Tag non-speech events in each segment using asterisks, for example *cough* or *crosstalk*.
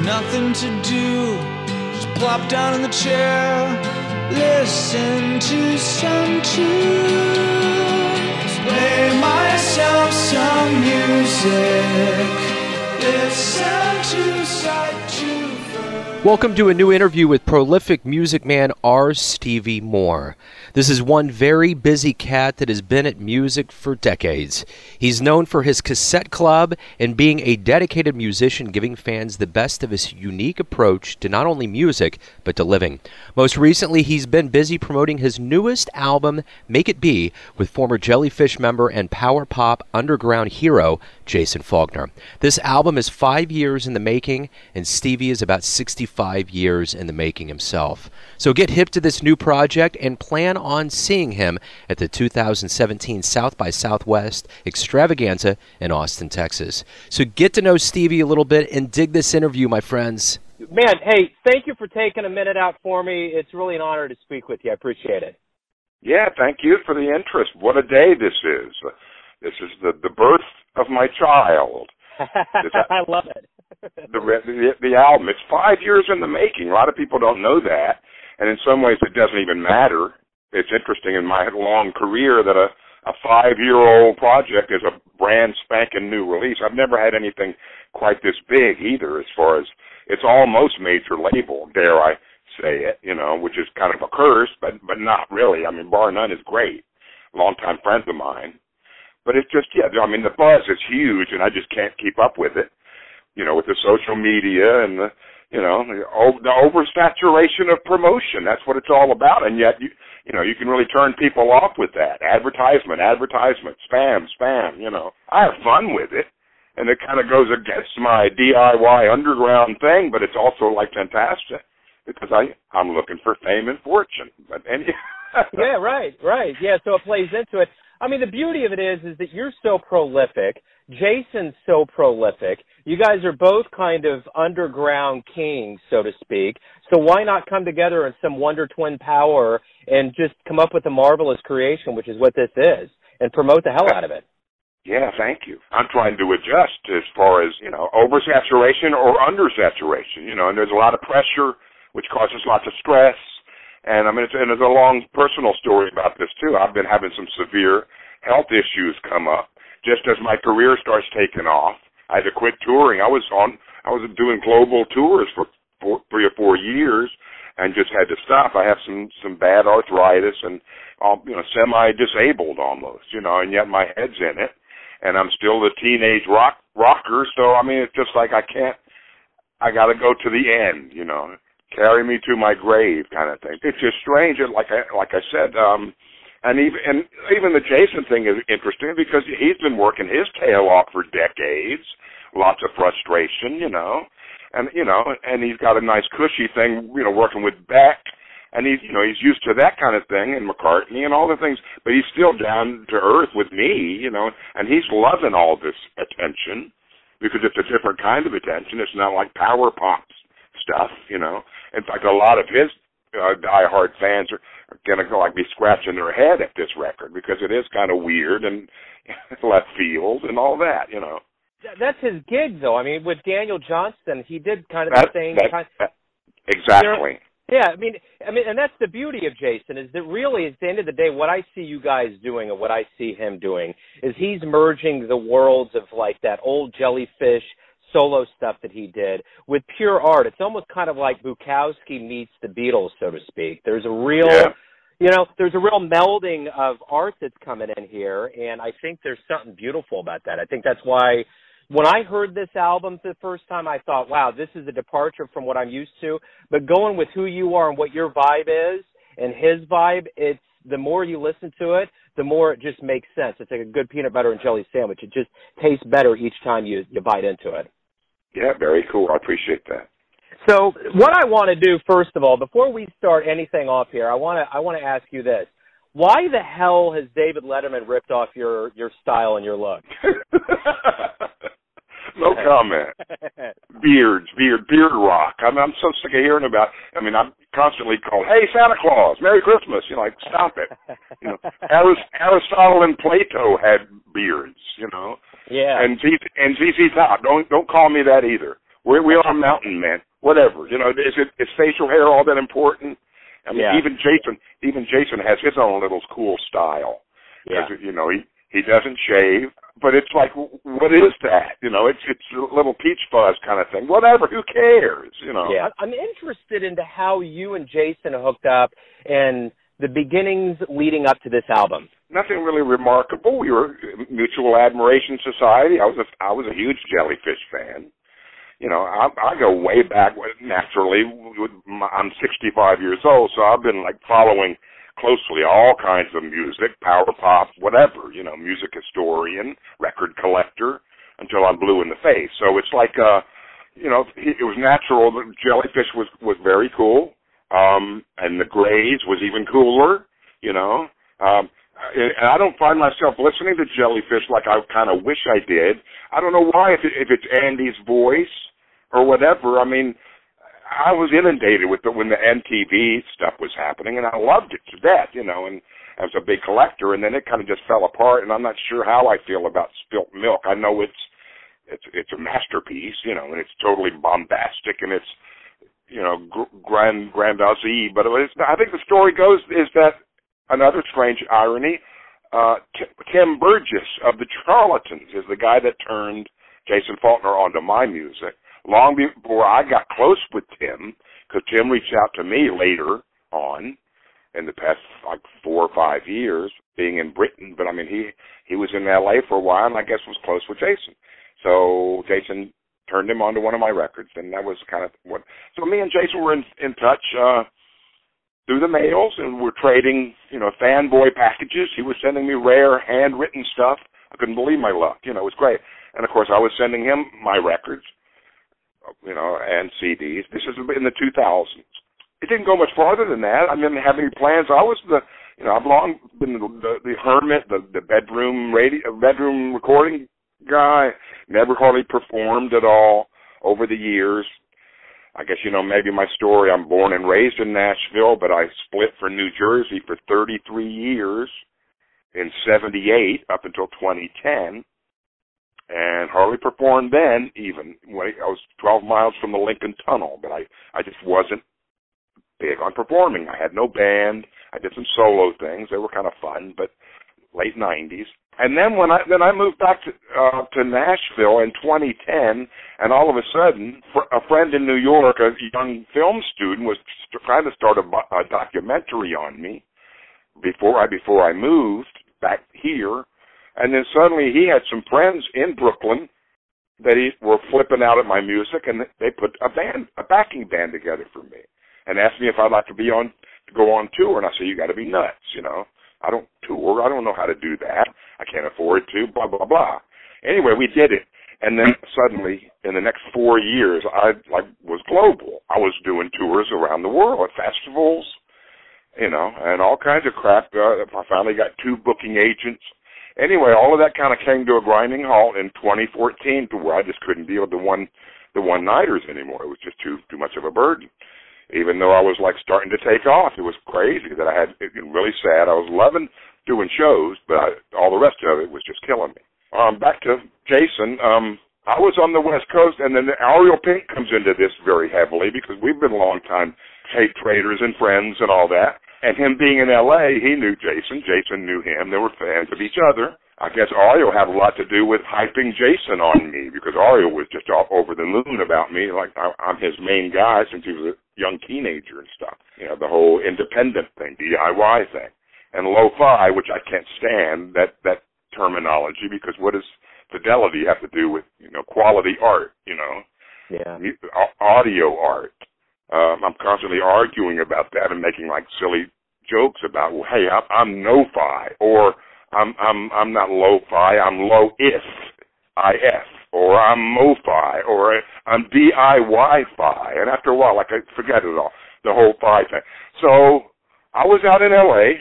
Nothing to do, just plop down in the chair, listen to some tunes, play myself some music, listen. Welcome to a new interview with prolific music man R. Stevie Moore. This is one very busy cat that has been at music for decades. He's known for his cassette club and being a dedicated musician, giving fans the best of his unique approach to not only music, but to living. Most recently, he's been busy promoting his newest album, Make It Be, with former Jellyfish member and power pop underground hero, Jason Falkner. This album is five years in the making, and Stevie is about 65 years in the making himself. So get hip to this new project and plan on seeing him at the 2017 South by Southwest Extravaganza in Austin, Texas. So get to know Stevie a little bit and dig this interview, my friends. Man, hey, thank you for taking a minute out for me. It's really an honor to speak with you. I appreciate it. Yeah, thank you for the interest. What a day this is. This is the the birth of my child. *laughs* I love it. The, the the album. It's five years in the making. A lot of people don't know that, and in some ways, it doesn't even matter. It's interesting in my long career that a a five year old project is a brand spanking new release. I've never had anything quite this big either. As far as it's almost major label, dare I say it, you know, which is kind of a curse, but but not really. I mean, Bar None is great, longtime friends of mine. But it's just yeah, I mean the buzz is huge, and I just can't keep up with it. You know, with the social media and the you know the, the oversaturation of promotion. That's what it's all about, and yet you you know you can really turn people off with that advertisement, advertisement, spam, spam. You know, I have fun with it, and it kind of goes against my DIY underground thing, but it's also like fantastic because I I'm looking for fame and fortune. But any *laughs* yeah, right, right. Yeah, so it plays into it. I mean, the beauty of it is, is that you're so prolific. Jason's so prolific. You guys are both kind of underground kings, so to speak. So why not come together in some Wonder Twin power and just come up with a marvelous creation, which is what this is, and promote the hell out of it? Yeah, thank you. I'm trying to adjust as far as, you know, oversaturation or undersaturation, you know, and there's a lot of pressure, which causes lots of stress. And I mean, it's, and there's a long personal story about this too. I've been having some severe health issues come up just as my career starts taking off. I had to quit touring. I was on, I was doing global tours for four, three or four years, and just had to stop. I have some some bad arthritis and, um, you know, semi-disabled almost, you know, and yet my head's in it, and I'm still the teenage rock rocker. So I mean, it's just like I can't. I got to go to the end, you know, carry me to my grave, kind of thing. It's just strange. And like I like I said, um, and even and even the Jason thing is interesting because he's been working his tail off for decades. Lots of frustration, you know, and you know, and he's got a nice cushy thing, you know, working with Beck, and he's you know he's used to that kind of thing and McCartney and all the things, but he's still down to earth with me, you know, and he's loving all this attention because it's a different kind of attention. It's not like power pop stuff, you know. In fact, a lot of his uh, diehard fans are are gonna go like be scratching their head at this record because it is kind of weird and *laughs* left field and all that, you know. That's his gig, though. I mean, with Daniel Johnston, he did kind of that, the same that, kind. That, exactly. Yeah, I mean, I mean, and that's the beauty of Jason is that really, at the end of the day, what I see you guys doing and what I see him doing is he's merging the worlds of like that old jellyfish solo stuff that he did with pure art. It's almost kind of like Bukowski meets the Beatles, so to speak. There's a real, yeah. you know, there's a real melding of art that's coming in here, and I think there's something beautiful about that. I think that's why when I heard this album for the first time, I thought, wow, this is a departure from what I'm used to. But going with who you are and what your vibe is and his vibe, it's the more you listen to it, the more it just makes sense. It's like a good peanut butter and jelly sandwich. It just tastes better each time you you bite into it. Yeah, very cool. I appreciate that. So, what I want to do first of all, before we start anything off here, I want to I want to ask you this: Why the hell has David Letterman ripped off your your style and your look? *laughs* no comment. Beards, beard, beard rock. I'm I'm so sick of hearing about. I mean, I'm constantly called, "Hey, Santa Claus, Merry Christmas." You know, like stop it. You know, *laughs* Aristotle and Plato had beards. You know. Yeah. And ZZ, and ZZ Top. Don't don't call me that either. We're we are mountain men. Whatever. You know, is it is facial hair all that important? I mean, Yeah. even Jason, even Jason has his own little cool style. Yeah. 'Cause, You know, he he doesn't shave, but it's like, what is that? You know, it's it's a little peach fuzz kind of thing. Whatever. Who cares? You know. Yeah, I'm interested into how you and Jason hooked up and the beginnings leading up to this album. Nothing really remarkable. We were mutual admiration society. I was a I was a huge Jellyfish fan. You know, I, I go way back. Naturally, I'm 65 years old, so I've been like following closely all kinds of music, power pop, whatever. You know, music historian, record collector, until I'm blue in the face. So it's like, uh, you know, it was natural that Jellyfish was was very cool, um, and the Grays was even cooler. You know, um, and I don't find myself listening to Jellyfish like I kind of wish I did. I don't know why, if, it, if it's Andy's voice or whatever. I mean, I was inundated with it when the MTV stuff was happening, and I loved it to death, you know. And I was a big collector, and then it kind of just fell apart. And I'm not sure how I feel about Spilt Milk. I know it's it's it's a masterpiece, you know, and it's totally bombastic, and it's you know gr- grand grandiose. But was, I think the story goes is that another strange irony. Uh, Tim Burgess of the Charlatans is the guy that turned Jason Falkner onto my music. Long before I got close with Tim, because Tim reached out to me later on in the past like four or five years, being in Britain. But I mean, he he was in L.A. for a while, and I guess was close with Jason. So Jason turned him onto one of my records, and that was kind of what. So me and Jason were in in touch. uh through the mails and we're trading, you know, fanboy packages. He was sending me rare handwritten stuff. I couldn't believe my luck. You know, it was great. And of course I was sending him my records, you know, and CDs. This is in the 2000s. It didn't go much farther than that. I didn't have any plans. I was the, you know, I've long been the, the, the hermit, the, the bedroom radio, bedroom recording guy. Never hardly performed at all over the years. I guess you know maybe my story. I'm born and raised in Nashville, but I split for New Jersey for 33 years in 78 up until 2010 and hardly performed then even when I was 12 miles from the Lincoln Tunnel, but I I just wasn't big on performing. I had no band. I did some solo things. They were kind of fun, but late 90s. And then when I then I moved back to uh, to Nashville in 2010, and all of a sudden, fr- a friend in New York, a young film student, was trying to start a, a documentary on me before I before I moved back here, and then suddenly he had some friends in Brooklyn that he were flipping out at my music, and they put a band, a backing band together for me, and asked me if I'd like to be on to go on tour, and I said, you got to be nuts, you know. I don't tour. I don't know how to do that. I can't afford to. Blah blah blah. Anyway, we did it, and then suddenly, in the next four years, I like was global. I was doing tours around the world at festivals, you know, and all kinds of crap. Uh, I finally got two booking agents. Anyway, all of that kind of came to a grinding halt in 2014, to where I just couldn't deal with the one the one nighters anymore. It was just too too much of a burden even though I was like starting to take off. It was crazy that I had it really sad. I was loving doing shows, but I, all the rest of it was just killing me. Um, back to Jason. Um, I was on the West Coast, and then Ariel Pink comes into this very heavily because we've been long time traders and friends and all that. And him being in L.A., he knew Jason. Jason knew him. They were fans of each other. I guess Ariel had a lot to do with hyping Jason on me because Ariel was just all over the moon about me. Like I, I'm his main guy since he was a young teenager and stuff. You know, the whole independent thing, DIY thing, and lo-fi, which I can't stand that that terminology because what does fidelity have to do with you know quality art? You know, Yeah. audio art. Um, I'm constantly arguing about that and making like silly jokes about, well, hey, I'm, I'm no-fi, or I'm I'm I'm not lo-fi, I'm low-if, if, or I'm mo-fi, or I'm DIY-fi. And after a while, like I forget it all, the whole fi thing. So I was out in L.A.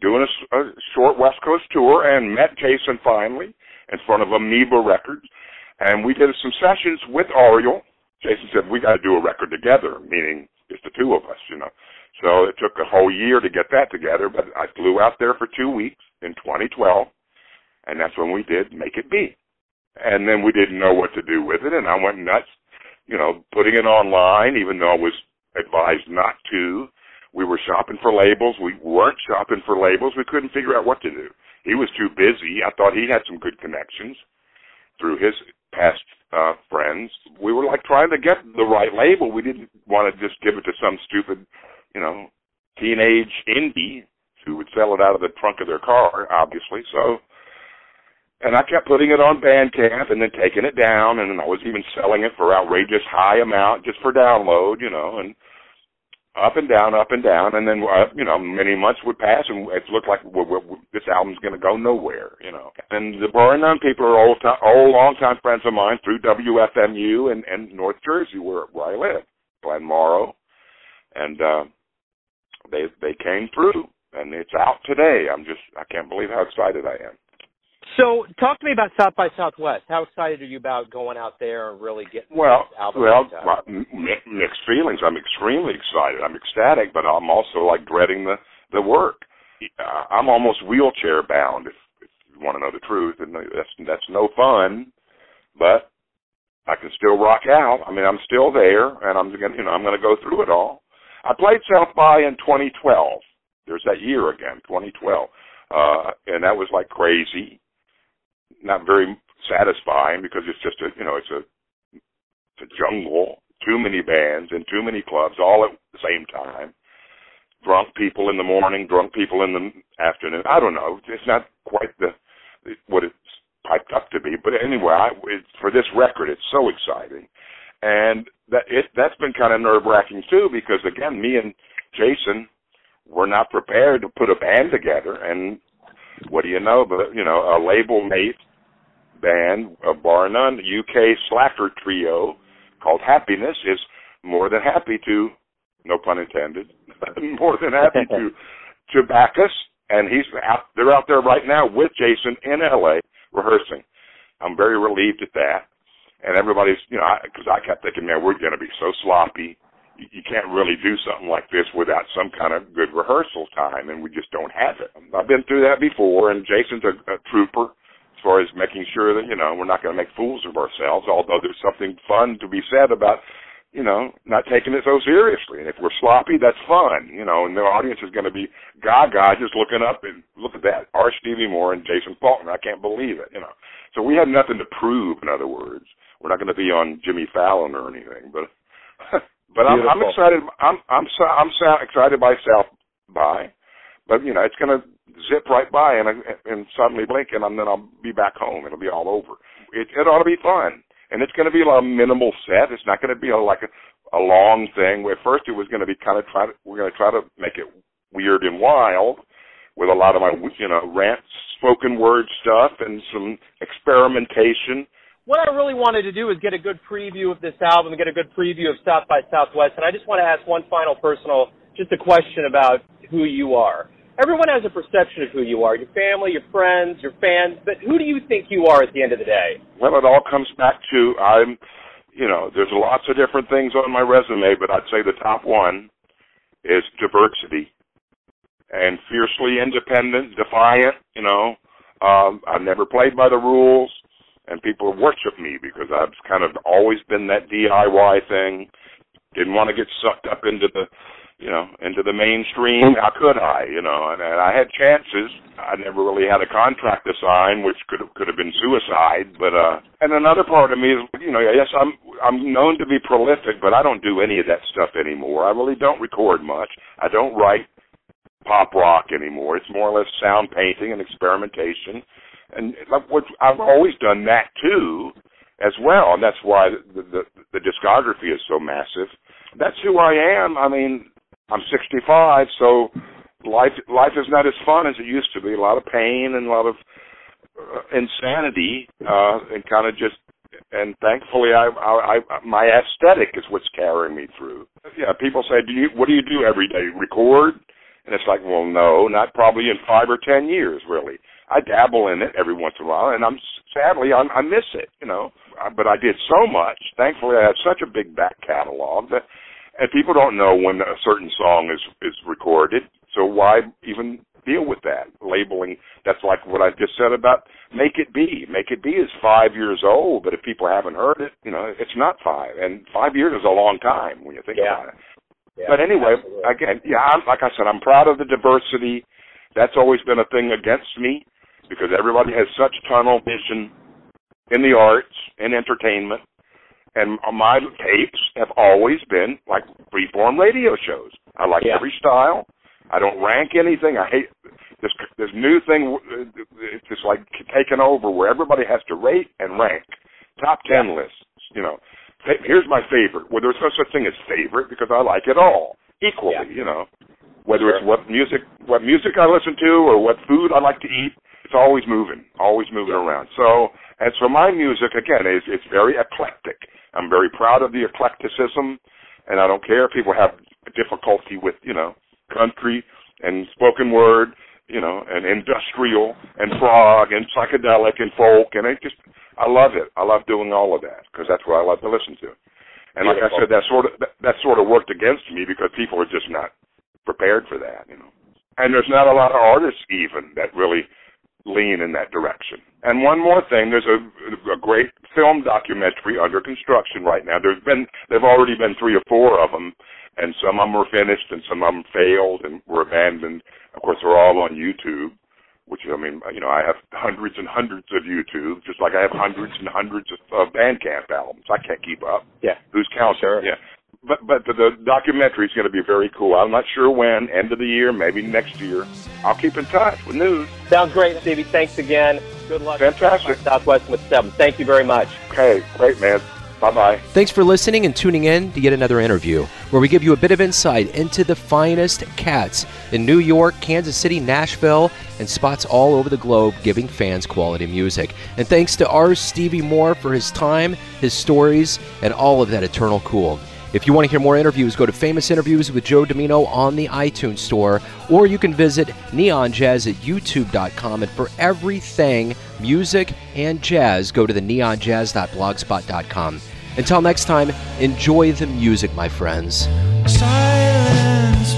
doing a, a short West Coast tour and met Jason finally in front of Amoeba Records, and we did some sessions with Ariel. Jason said we got to do a record together, meaning it's the two of us, you know. It took a whole year to get that together, but I flew out there for two weeks in 2012, and that's when we did Make It Be. And then we didn't know what to do with it, and I went nuts you know, putting it online, even though I was advised not to. We were shopping for labels. We weren't shopping for labels. We couldn't figure out what to do. He was too busy. I thought he had some good connections through his past uh, friends. We were like trying to get the right label. We didn't want to just give it to some stupid, you know, teenage indie who would sell it out of the trunk of their car, obviously. So, and I kept putting it on Bandcamp and then taking it down, and I was even selling it for outrageous high amount just for download, you know, and up and down, up and down, and then uh, you know many months would pass, and it looked like well, well, this album's going to go nowhere, you know. And the Bar None people are old, time, old, long time friends of mine through WFMU and and North Jersey, where where I live, Glenn Morrow, and uh, they they came through, and it's out today. I'm just I can't believe how excited I am. So, talk to me about South by Southwest. How excited are you about going out there and really getting well? Well, my, mixed feelings. I'm extremely excited. I'm ecstatic, but I'm also like dreading the the work. Uh, I'm almost wheelchair bound, if, if you want to know the truth, and that's that's no fun. But I can still rock out. I mean, I'm still there, and I'm gonna, you know, I'm going to go through it all. I played South by in 2012. There's that year again, 2012, uh, and that was like crazy not very satisfying because it's just a you know it's a it's a jungle, too many bands and too many clubs all at the same time. Drunk people in the morning, drunk people in the afternoon. I don't know. It's not quite the what it's piped up to be, but anyway, I, it, for this record, it's so exciting, and that it that's been kind of nerve wracking too because again, me and Jason were not prepared to put a band together, and what do you know? But you know, a label mate band, a bar none, UK slacker trio called Happiness is more than happy to, no pun intended, *laughs* more than happy to *laughs* to back us. And he's out, they're out there right now with Jason in LA rehearsing. I'm very relieved at that. And everybody's, you know, because I, I kept thinking, man, we're going to be so sloppy. You, you can't really do something like this without some kind of good rehearsal time, and we just don't have it. I've been through that before, and Jason's a, a trooper as far as making sure that you know we're not going to make fools of ourselves. Although there's something fun to be said about you know not taking it so seriously. And if we're sloppy, that's fun. You know, and the audience is going to be gaga just looking up and look at that R. Stevie Moore and Jason Falkner. I can't believe it. You know, so we have nothing to prove. In other words, we're not going to be on Jimmy Fallon or anything. But *laughs* but I'm, I'm excited. I'm I'm I'm excited by South by, but you know it's going to zip right by and and suddenly blink and then I'll be back home. It'll be all over. It it ought to be fun, and it's going to be a minimal set. It's not going to be a, like a a long thing. At first, it was going to be kind of try to we're going to try to make it weird and wild with a lot of my you know rant spoken word stuff and some experimentation. What I really wanted to do is get a good preview of this album, get a good preview of South by Southwest, and I just want to ask one final personal, just a question about who you are everyone has a perception of who you are your family, your friends, your fans, but who do you think you are at the end of the day? Well, it all comes back to I'm, you know, there's lots of different things on my resume, but I'd say the top one is diversity and fiercely independent, defiant, you know. Um, I've never played by the rules, and people worship me because I've kind of always been that DIY thing. Didn't want to get sucked up into the you know, into the mainstream. How could I, you know? And, and I had chances. I never really had a contract to sign, which could could have been suicide. But uh, and another part of me is, you know, yes, I'm I'm known to be prolific, but I don't do any of that stuff anymore. I really don't record much. I don't write pop rock anymore. It's more or less sound painting and experimentation. And what I've always done that too, as well, and that's why the, the the discography is so massive. That's who I am. I mean, I'm 65, so life life is not as fun as it used to be. A lot of pain and a lot of uh, insanity, uh, and kind of just. And thankfully, I, I, I, my aesthetic is what's carrying me through. Yeah, people say, "Do you? What do you do every day? Record?" And it's like, well, no, not probably in five or ten years, really. I dabble in it every once in a while, and I'm sadly I, I miss it, you know. But I did so much. Thankfully, I have such a big back catalog that and people don't know when a certain song is is recorded. So why even deal with that labeling. That's like what I just said about Make It Be. Make It Be is five years old, but if people haven't heard it, you know, it's not five, and five years is a long time when you think Yeah. about it. Yeah, but anyway, absolutely. again, yeah, I'm, like I said, I'm proud of the diversity. That's always been a thing against me because everybody has such tunnel vision in the arts and entertainment. And my tapes have always been like freeform radio shows. I like Yeah. every style. I don't rank anything. I hate this this new thing. It's just like taking over where everybody has to rate and rank. Top ten lists. You know, here's my favorite. Well, there's no such thing as favorite because I like it all equally. Yeah. You know, whether it's what music what music I listen to or what food I like to eat, it's always moving, always moving around. So as for my music, again, it's it's very eclectic. I'm very proud of the eclecticism, and I don't care if people have difficulty with you know country and spoken word, you know, and industrial and prog and psychedelic and folk, and it just I love it. I love doing all of that because that's what I love to listen to. And like I said, that sort of that, that sort of worked against me because people are just not prepared for that, you know. And there's not a lot of artists even that really lean in that direction. And one more thing, there's a, a great film documentary under construction right now. There's been there've already been three or four of them, and some of them were finished and some of them failed and were abandoned. Of course, they're all on YouTube. Which I mean, you know, I have hundreds and hundreds of YouTube, just like I have hundreds and hundreds of, of Bandcamp albums. I can't keep up. Yeah. Who's counting? Sure. Yeah. But but the, the documentary is going to be very cool. I'm not sure when. End of the year, maybe next year. I'll keep in touch with news. Sounds great, Stevie. Thanks again. Good luck. Fantastic. Southwest with seven. Thank you very much. Okay, great man. Bye bye. Thanks for listening and tuning in to yet another interview where we give you a bit of insight into the finest cats in New York, Kansas City, Nashville, and spots all over the globe giving fans quality music. And thanks to R. Stevie Moore for his time, his stories, and all of that eternal cool. If you want to hear more interviews, go to Famous Interviews with Joe Domino on the iTunes Store, or you can visit Neon Jazz at YouTube.com. And for everything music and jazz, go to the neonjazz.blogspot.com. Until next time, enjoy the music, my friends. Silence